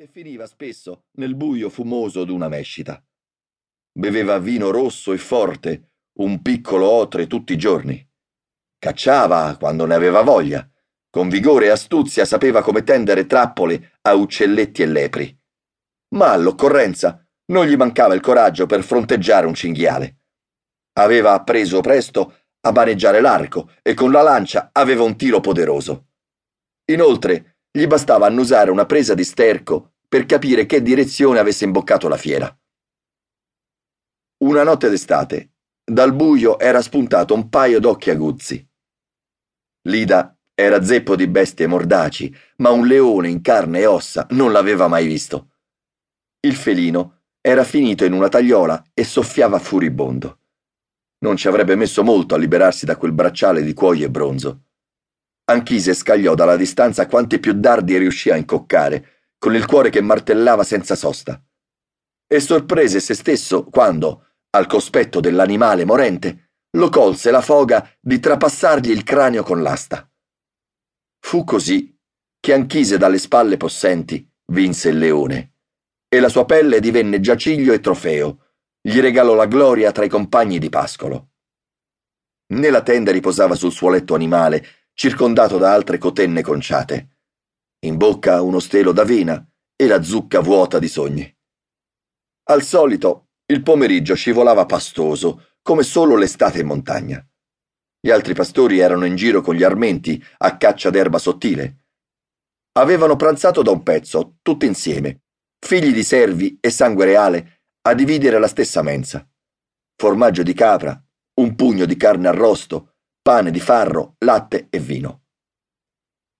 e finiva spesso nel buio fumoso d'una mescita. Beveva vino rosso e forte, un piccolo otre tutti i giorni. Cacciava quando ne aveva voglia. Con vigore e astuzia sapeva come tendere trappole a uccelletti e lepri. Ma all'occorrenza non gli mancava il coraggio per fronteggiare un cinghiale. Aveva appreso presto a maneggiare l'arco e con la lancia aveva un tiro poderoso. Inoltre, gli bastava annusare una presa di sterco per capire che direzione avesse imboccato la fiera. Una notte d'estate, dal buio era spuntato un paio d'occhi aguzzi. Lida era zeppo di bestie mordaci, ma un leone in carne e ossa non l'aveva mai visto. Il felino era finito in una tagliola e soffiava furibondo. Non ci avrebbe messo molto a liberarsi da quel bracciale di cuoio e bronzo. Anchise scagliò dalla distanza quanti più dardi riuscì a incoccare, con il cuore che martellava senza sosta. E sorprese se stesso quando, al cospetto dell'animale morente, lo colse la foga di trapassargli il cranio con l'asta. Fu così che Anchise dalle spalle possenti vinse il leone, e la sua pelle divenne giaciglio e trofeo, gli regalò la gloria tra i compagni di pascolo. Nella tenda riposava sul suo letto animale, circondato da altre cotenne conciate. In bocca uno stelo d'avena e la zucca vuota di sogni. Al solito, il pomeriggio scivolava pastoso, come solo l'estate in montagna. Gli altri pastori erano in giro con gli armenti a caccia d'erba sottile. Avevano pranzato da un pezzo, tutti insieme, figli di servi e sangue reale, a dividere la stessa mensa. Formaggio di capra, un pugno di carne arrosto, pane di farro, latte e vino.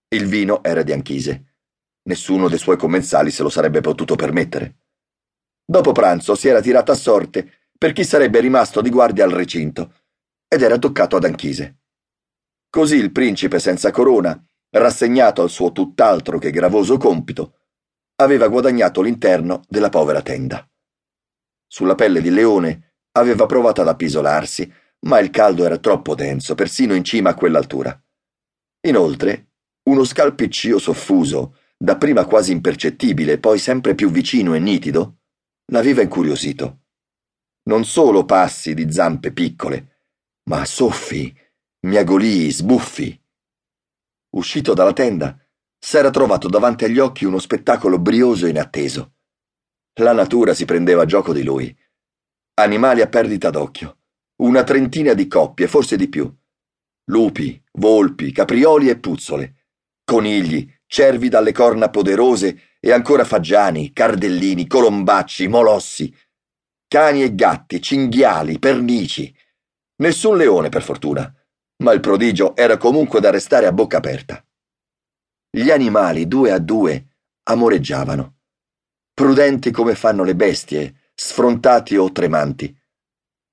Il vino era di Anchise. Nessuno dei suoi commensali se lo sarebbe potuto permettere. Dopo pranzo si era tirata a sorte per chi sarebbe rimasto di guardia al recinto ed era toccato ad Anchise. Così il principe senza corona, rassegnato al suo tutt'altro che gravoso compito, aveva guadagnato l'interno della povera tenda. Sulla pelle di leone aveva provato ad appisolarsi ma il caldo era troppo denso, persino in cima a quell'altura. Inoltre, uno scalpiccio soffuso, dapprima quasi impercettibile, poi sempre più vicino e nitido, l'aveva incuriosito. Non solo passi di zampe piccole, ma soffi, miagolii, sbuffi. Uscito dalla tenda, s'era trovato davanti agli occhi uno spettacolo brioso e inatteso. La natura si prendeva gioco di lui. Animali a perdita d'occhio una trentina di coppie, forse di più. Lupi, volpi, caprioli e puzzole, conigli, cervi dalle corna poderose e ancora fagiani, cardellini, colombacci, molossi, cani e gatti, cinghiali, pernici. Nessun leone, per fortuna, ma il prodigio era comunque da restare a bocca aperta. Gli animali, due a due, amoreggiavano. Prudenti come fanno le bestie, sfrontati o tremanti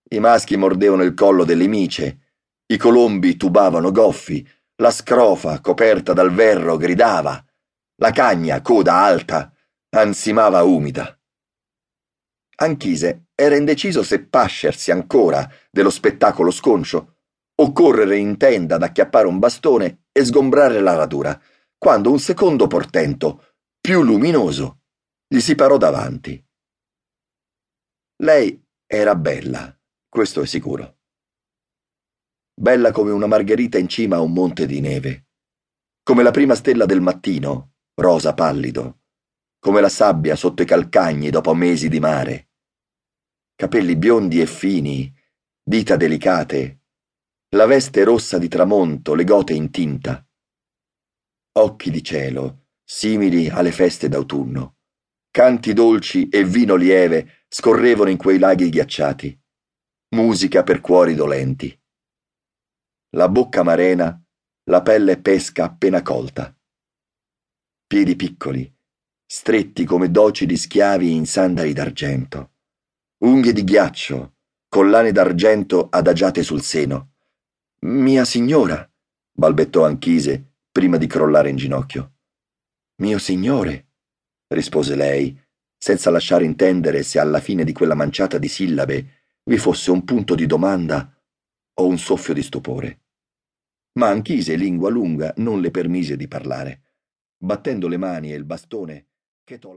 i maschi mordevano il collo delle mice, i colombi tubavano goffi, la scrofa, coperta dal verro, gridava, la cagna, coda alta, ansimava umida. Anchise era indeciso se pascersi ancora dello spettacolo sconcio o correre in tenda ad acchiappare un bastone e sgombrare la radura, quando un secondo portento, più luminoso, gli si parò davanti. Lei era bella questo è sicuro. Bella come una margherita in cima a un monte di neve, come la prima stella del mattino, rosa pallido, come la sabbia sotto i calcagni dopo mesi di mare. Capelli biondi e fini, dita delicate, la veste rossa di tramonto, le gote in tinta. Occhi di cielo, simili alle feste d'autunno. Canti dolci e vino lieve scorrevano in quei laghi ghiacciati musica per cuori dolenti. La bocca marena, la pelle pesca appena colta. Piedi piccoli, stretti come doci di schiavi in sandali d'argento. Unghie di ghiaccio, collane d'argento adagiate sul seno. Mia signora, balbettò Anchise prima di crollare in ginocchio. Mio signore, rispose lei, senza lasciare intendere se alla fine di quella manciata di sillabe vi fosse un punto di domanda o un soffio di stupore. Ma Anchise, lingua lunga, non le permise di parlare. Battendo le mani e il bastone, chetò la